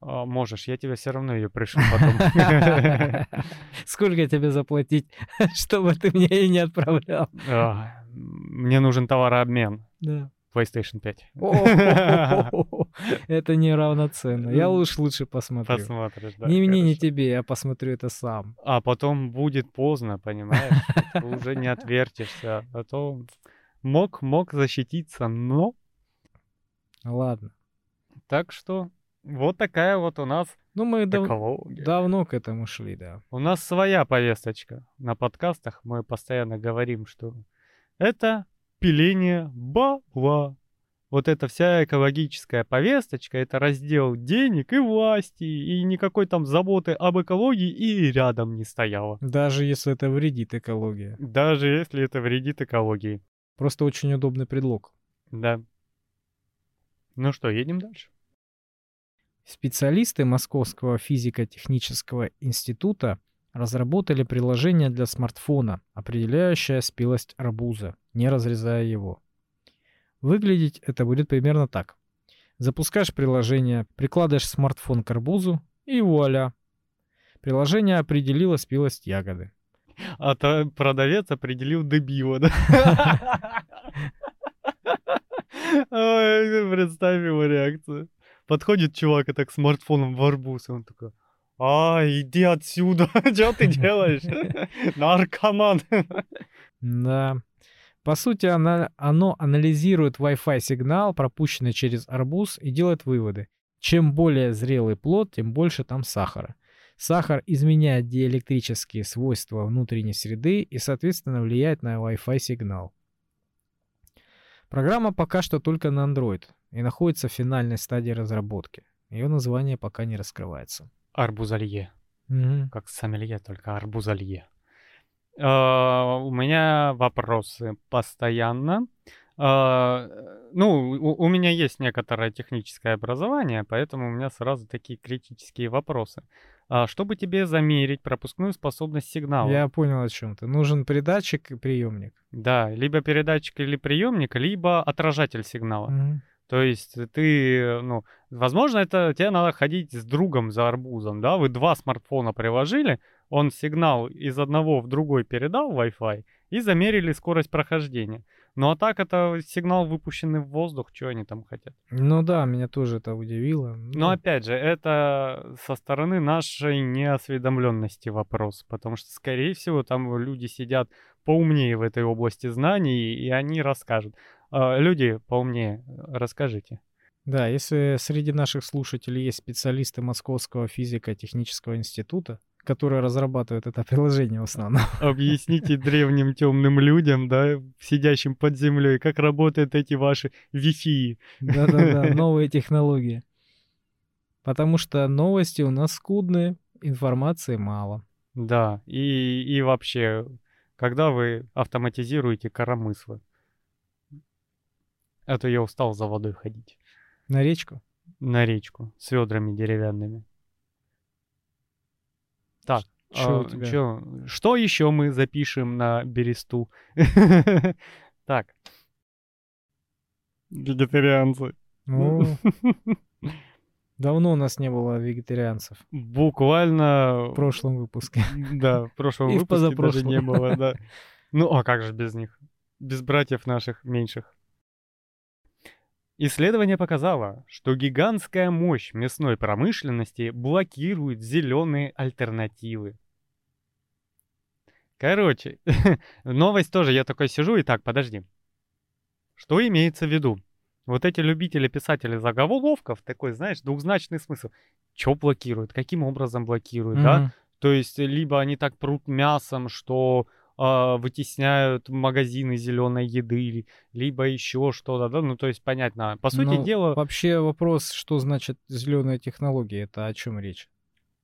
А, можешь, я тебе все равно ее пришлю потом. Сколько тебе заплатить, чтобы ты мне ее не отправлял? А, Мне нужен товарообмен. Да. PlayStation 5. О, Это неравноценно. Я лучше лучше посмотрю. Посмотришь, да. Не мне, не тебе, я посмотрю это сам. А потом будет поздно, понимаешь? Уже не отвертишься. А то мог, мог защититься, но... Ладно. Так что вот такая вот у нас Ну, мы дав- давно к этому шли, да. У нас своя повесточка. На подкастах мы постоянно говорим, что это пиление бабла. Вот эта вся экологическая повесточка, это раздел денег и власти, и никакой там заботы об экологии и рядом не стояло. Даже если это вредит экологии. Даже если это вредит экологии. Просто очень удобный предлог. Да. Ну что, едем дальше? Специалисты Московского физико-технического института разработали приложение для смартфона, определяющее спелость арбуза, не разрезая его. Выглядеть это будет примерно так. Запускаешь приложение, прикладываешь смартфон к арбузу и вуаля. Приложение определило спелость ягоды. А то продавец определил дебила, да? Представь его реакцию. Подходит чувак и так смартфоном в арбуз, и он такой, а, иди отсюда, что ты делаешь? Наркоман. Да. По сути, она, оно анализирует Wi-Fi сигнал, пропущенный через арбуз, и делает выводы. Чем более зрелый плод, тем больше там сахара. Сахар изменяет диэлектрические свойства внутренней среды и, соответственно, влияет на Wi-Fi сигнал. Программа пока что только на Android и находится в финальной стадии разработки. Ее название пока не раскрывается. Арбузалье. Мгм. Как сомелье, только арбузалье. А, У меня вопросы постоянно. А, Ну, у у меня есть некоторое техническое образование, поэтому у меня сразу такие критические вопросы. А Чтобы тебе замерить пропускную способность сигнала, Я понял о чем ты. Нужен передатчик и приемник. да, либо передатчик или приемник, либо отражатель сигнала. Мгм. То есть ты, ну, возможно, это тебе надо ходить с другом за арбузом, да? Вы два смартфона приложили, он сигнал из одного в другой передал Wi-Fi и замерили скорость прохождения. Ну а так это сигнал, выпущенный в воздух, что они там хотят. Ну да, меня тоже это удивило. Но опять же, это со стороны нашей неосведомленности вопрос, потому что, скорее всего, там люди сидят поумнее в этой области знаний, и они расскажут. А, Люди поумнее, расскажите. Да, если среди наших слушателей есть специалисты Московского физико-технического института, которые разрабатывают это приложение в основном. Объясните древним темным людям, да, сидящим под землей, как работают эти ваши Wi-Fi. Да-да-да, новые технологии. Потому что новости у нас скудные, информации мало. Да, и, и вообще, когда вы автоматизируете коромыслы? А то я устал за водой ходить. На речку? На речку с ведрами деревянными. Так, Чё а, чё? что еще мы запишем на бересту? Так. Вегетарианцы. Ну, давно у нас не было вегетарианцев. Буквально... В прошлом выпуске. Да, в прошлом выпуске даже не было, да. Ну, а как же без них? Без братьев наших меньших. Исследование показало, что гигантская мощь мясной промышленности блокирует зеленые альтернативы. Короче, новость тоже, я такой сижу и так, подожди. Что имеется в виду? Вот эти любители писатели заголовков, такой, знаешь, двухзначный смысл. Что блокируют? Каким образом блокируют, да? Мгм. То есть либо они так прут мясом, что вытесняют магазины зеленой еды, либо еще что-то, да, ну то есть понятно. По сути Ну, дела, Вообще вопрос, что значит зеленая технология, это о чем речь?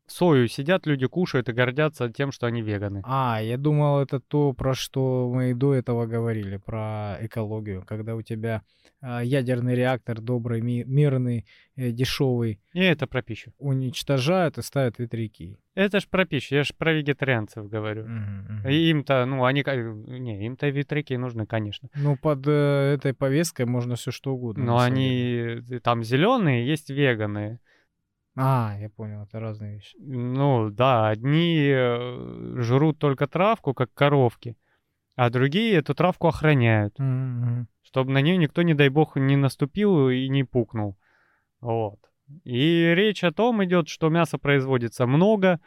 Сою сидят люди, кушают и гордятся тем, что они веганы. А, я думал, это то, про что мы и до этого говорили, про экологию, когда у тебя а, ядерный реактор добрый, ми- мирный, э, дешевый И это про пищу. уничтожают и ставят ветряки. Это ж про пищу, я ж про вегетарианцев говорю. Мгм, мгм. И им-то, ну, они, не, им-то ветряки нужны, конечно. Ну, под э, этой повесткой можно все что угодно. Но деле. они, э, там зеленые, есть веганы. А, я понял, это разные вещи. Ну да, одни э, жрут только травку, как коровки, а другие эту травку охраняют, мгм. чтобы на нее никто, не дай бог, не наступил и не пукнул. Вот. И речь о том идет, что мяса производится много,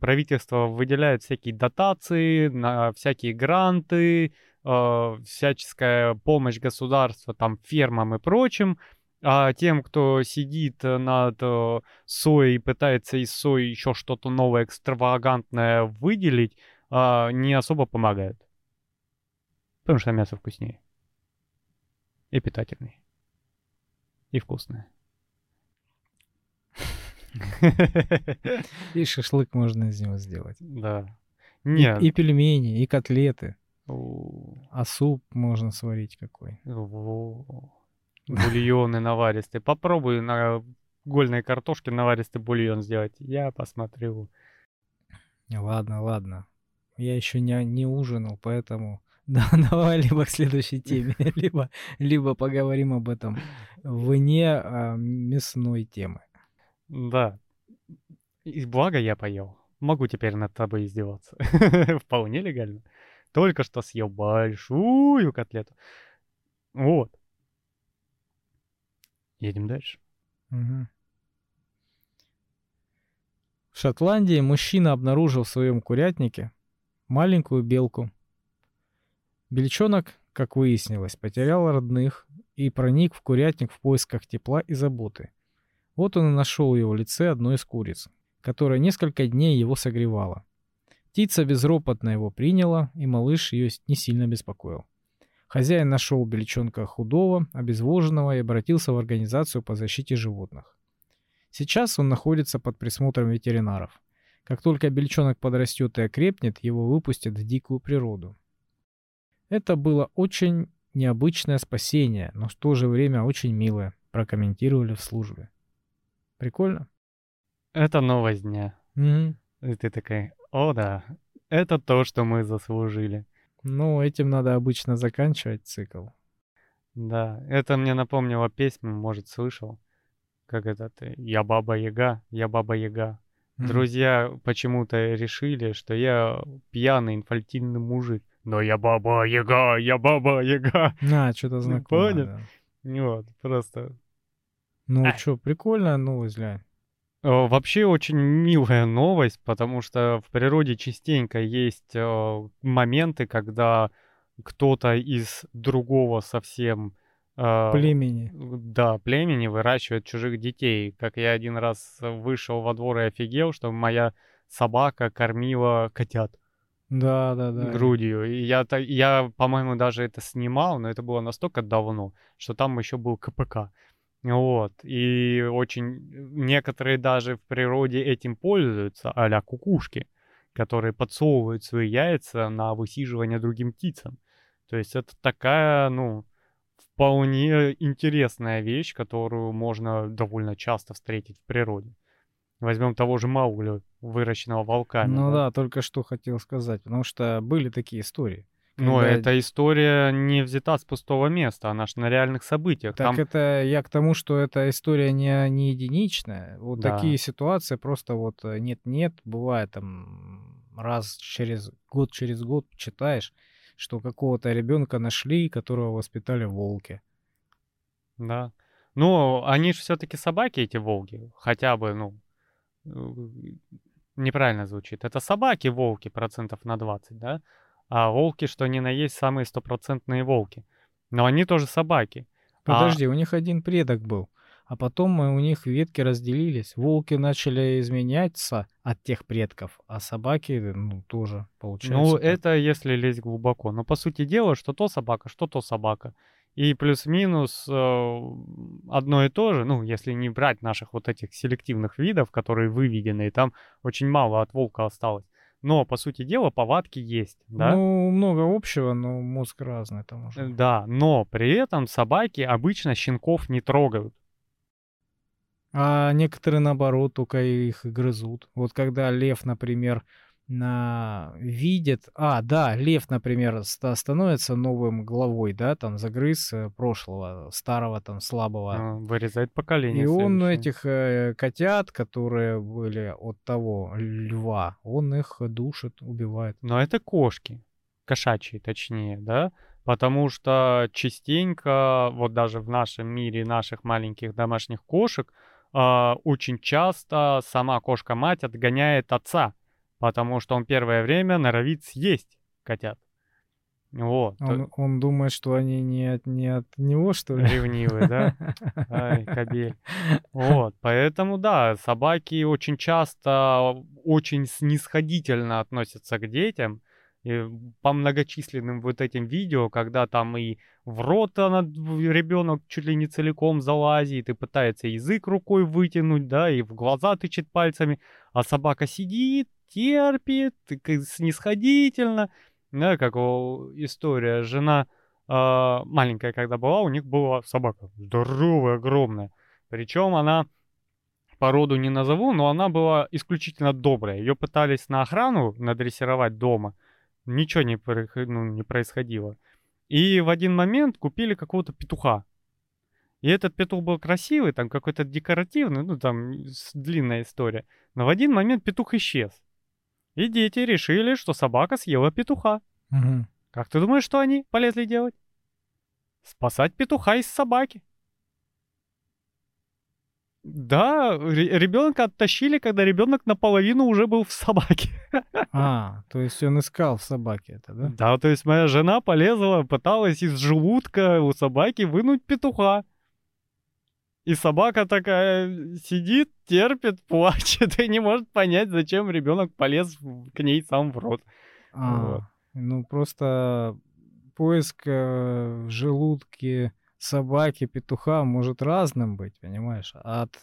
правительство выделяет всякие дотации, на всякие гранты, э, всяческая помощь государства там фермам и прочим, а тем, кто сидит э, над э, соей и пытается из сои еще что-то новое, экстравагантное выделить, а, не особо помогают. Потому что мясо вкуснее. И питательнее. И вкусное. И шашлык можно из него сделать. Да. Нет. И, пельмени, и котлеты. А суп можно сварить какой. во. Бульоны наваристые. Попробуй на гольной картошке наваристый бульон сделать. Я посмотрю. Ладно, ладно. Я еще не, не ужинал, поэтому да, давай либо к следующей теме, либо, либо поговорим об этом вне а, мясной темы. Да. И благо я поел. Могу теперь над тобой издеваться. Вполне легально. Только что съел большую котлету. Вот. Едем дальше. Мгм. В Шотландии мужчина обнаружил в своем курятнике маленькую белку. Бельчонок как выяснилось, потерял родных и проник в курятник в поисках тепла и заботы. Вот он и нашел в его лице одну из куриц, которая несколько дней его согревала. Птица безропотно его приняла, и малыш ее не сильно беспокоил. Хозяин нашел бельчонка худого, обезвоженного и обратился в организацию по защите животных. Сейчас он находится под присмотром ветеринаров. Как только бельчонок подрастет и окрепнет, его выпустят в дикую природу. Это было очень необычное спасение, но в то же время очень милое, прокомментировали в службе. Прикольно? Это новость дня. Угу. И ты такая, о да, это то, что мы заслужили. Ну, этим надо обычно заканчивать цикл. Да, это мне напомнило песню, может, слышал. Как этот «Я баба Яга, я баба Яга». Мгм. Друзья почему-то решили, что я пьяный инфальтильный мужик. Но я баба Яга, я баба Яга. А, что-то знакомое. понял? да. Вот, просто Ну Ай. что, прикольная новость, глянь. Э, Вообще очень милая новость, потому что в природе частенько есть э, моменты, когда кто-то из другого совсем э, Племени. да, племени выращивает чужих детей. Как я один раз вышел во двор и офигел, что моя собака кормила котят Да, да, да. грудью. И я, я, по-моему, даже это снимал, но это было настолько давно, что там еще был КПК. Вот. И очень некоторые даже в природе этим пользуются, а-ля кукушки, которые подсовывают свои яйца на высиживание другим птицам. То есть это такая, ну, вполне интересная вещь, которую можно довольно часто встретить в природе. Возьмем того же Маугли, выращенного волками. Ну да, только что хотел сказать, потому что были такие истории. Но когда- эта история не взята с пустого места, она ж на реальных событиях. Так Там это я к тому, что эта история не, не единичная. Вот Да. такие ситуации просто вот э, нет-нет, бывает там раз через год через год читаешь, что какого-то ребенка нашли, которого воспитали волки. Да. Ну, они же все-таки собаки, эти волки. Хотя бы, ну, э, неправильно звучит. Это собаки-волки процентов на 20, да? А волки, что ни на есть, самые стопроцентные волки. Но они тоже собаки. А- Подожди, у них один предок был, а потом у них ветки разделились. Волки начали изменяться от тех предков, а собаки, ну, тоже, получается. Ну, так. это если лезть глубоко. Но по сути дела, что то собака, что то собака. И плюс-минус э, одно и то же, ну, если не брать наших вот этих селективных видов, которые выведены, и там очень мало от волка осталось. Но, по сути дела, повадки есть, да? Ну, много общего, но мозг разный там уже. Э, Да, но при этом собаки обычно щенков не трогают. А некоторые, наоборот, только их грызут. Вот когда лев, например, на... видит... А, да, лев, например, ста- становится новым главой, да, там, загрыз э, прошлого, старого, там, слабого. э, Вырезает поколение И он следующее. этих э, котят, которые были от того льва, он их душит, убивает. Но это кошки, кошачьи точнее, да? Потому что частенько, вот даже в нашем мире наших маленьких домашних кошек, а, очень часто сама кошка-мать отгоняет отца, потому что он первое время норовит съесть котят. Вот. Он, он думает, что они не от, не от него, что ли? Ревнивый, да? Ай, кобель. Вот, поэтому, да, собаки очень часто очень снисходительно относятся к детям. И по многочисленным вот этим видео, когда там и в рот ребенок чуть ли не целиком залазит и пытается язык рукой вытянуть, да, и в глаза тычет пальцами, а собака сидит, терпит, снисходительно, да, как история, жена а, маленькая, когда была, у них была собака здоровая, огромная. Причем она породу не назову, но она была исключительно добрая. Ее пытались на охрану надрессировать дома. Ничего не, ну, не происходило. И в один момент купили какого-то петуха. И этот петух был красивый, там какой-то декоративный, ну там длинная история. Но в один момент петух исчез. И дети решили, что собака съела петуха. Мгм. Как ты думаешь, что они полезли делать? Спасать петуха из собаки. Да, ребенка оттащили, когда ребенок наполовину уже был в собаке. А, то есть он искал в собаке это, да? Да, то есть моя жена полезла, пыталась из желудка у собаки вынуть петуха. И собака такая сидит, терпит, плачет и не может понять, зачем ребенок полез к ней сам в рот. А, вот. Ну, просто поиск э, в желудке собаки, петуха может разным быть, понимаешь? От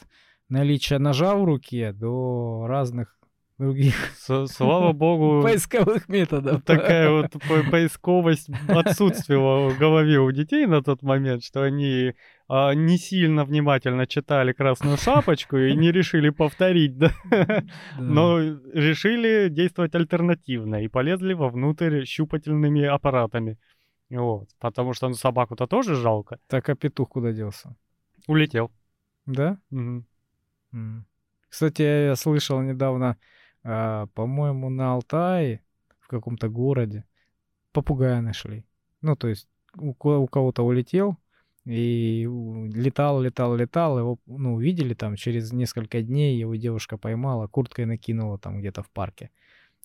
наличия ножа в руке до разных других. С слава богу. Поисковых методов. Такая вот по поисковость отсутствовала в голове у детей на тот момент, что они а, не сильно внимательно читали «Красную шапочку» и не решили повторить, да? Но решили действовать альтернативно и полезли вовнутрь щупательными аппаратами. Вот. Потому что ну, собаку-то тоже жалко. Так, а петух куда делся? Улетел. Да? Угу. Кстати, я слышал недавно, а, по-моему, на Алтае, в каком-то городе, попугая нашли. Ну, то есть у, у кого-то улетел, и летал, летал, летал, его, ну, увидели там, через несколько дней его девушка поймала, курткой накинула там где-то в парке.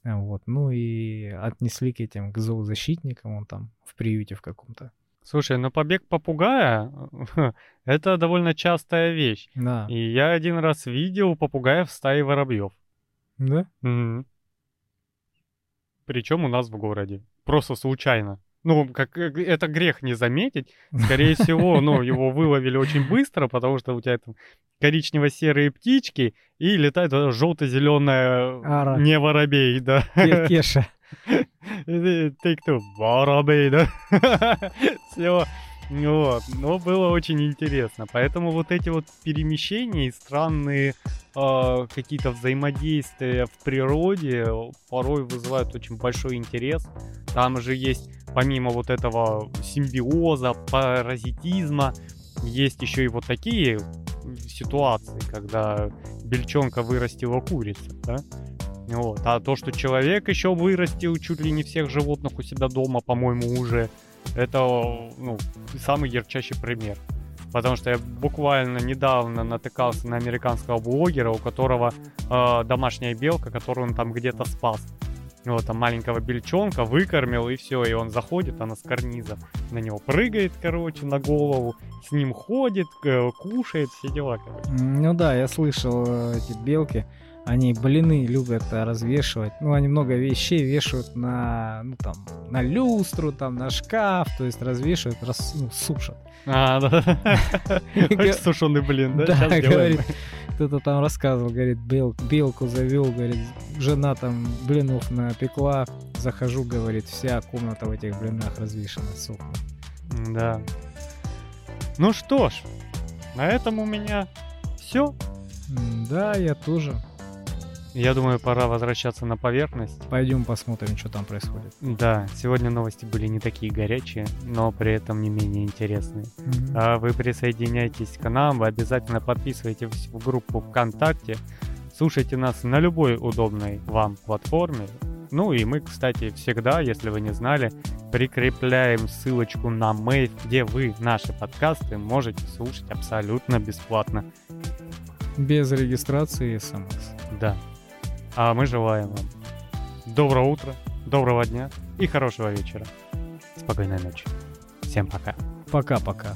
Вот, ну и отнесли к этим, к зоозащитникам, он там в приюте в каком-то. Слушай, ну побег попугая — это довольно частая вещь. Да. И я один раз видел попугаев в стае воробьев. Да? Угу. Причем у нас в городе. Просто случайно. Ну, как это грех не заметить. Скорее всего, ну, его выловили очень быстро, потому что у тебя там коричнево-серые птички и летает желто-зеленая не воробей, да. Кеша. Ты кто? Воробей, да? Все. Вот, но было очень интересно. Поэтому вот эти вот перемещения и странные э, какие-то взаимодействия в природе порой вызывают очень большой интерес. Там же есть, помимо вот этого симбиоза, паразитизма, есть еще и вот такие ситуации, когда бельчонка вырастила курицу, да? Вот. А то, что человек еще вырастил чуть ли не всех животных у себя дома, по-моему, уже это ну, самый ярчайший пример. Потому что я буквально недавно натыкался на американского блогера, у которого э, домашняя белка, которую он там где-то спас. Вот, там маленького бельчонка выкормил, и все, и он заходит, она с карниза на него прыгает, короче, на голову, с ним ходит, кушает, все дела, короче. Ну да, я слышал э, эти белки, они блины любят э, развешивать. Ну, они много вещей вешают на, ну, там, на люстру, там, на шкаф, то есть развешивают, рас, ну, сушат. А, да. Сушеный блин, да? Да, говорит, кто-то там рассказывал, говорит, бел, белку завел, говорит, жена там блинов напекла, захожу, говорит, вся комната в этих блинах развешена, сухнет. Да. Ну что ж, на этом у меня все. Да, я тоже. Я думаю, пора возвращаться на поверхность. Пойдем посмотрим, что там происходит. Да, сегодня новости были не такие горячие, но при этом не менее интересные. Mm-hmm. А вы присоединяйтесь к нам, вы обязательно подписывайтесь в группу ВКонтакте, слушайте нас на любой удобной вам платформе. Ну и мы, кстати, всегда, если вы не знали, прикрепляем ссылочку на мейв, где вы наши подкасты можете слушать абсолютно бесплатно. Без регистрации и смс. Да. А мы желаем вам доброго утра, доброго дня и хорошего вечера. Спокойной ночи. Всем пока. Пока-пока.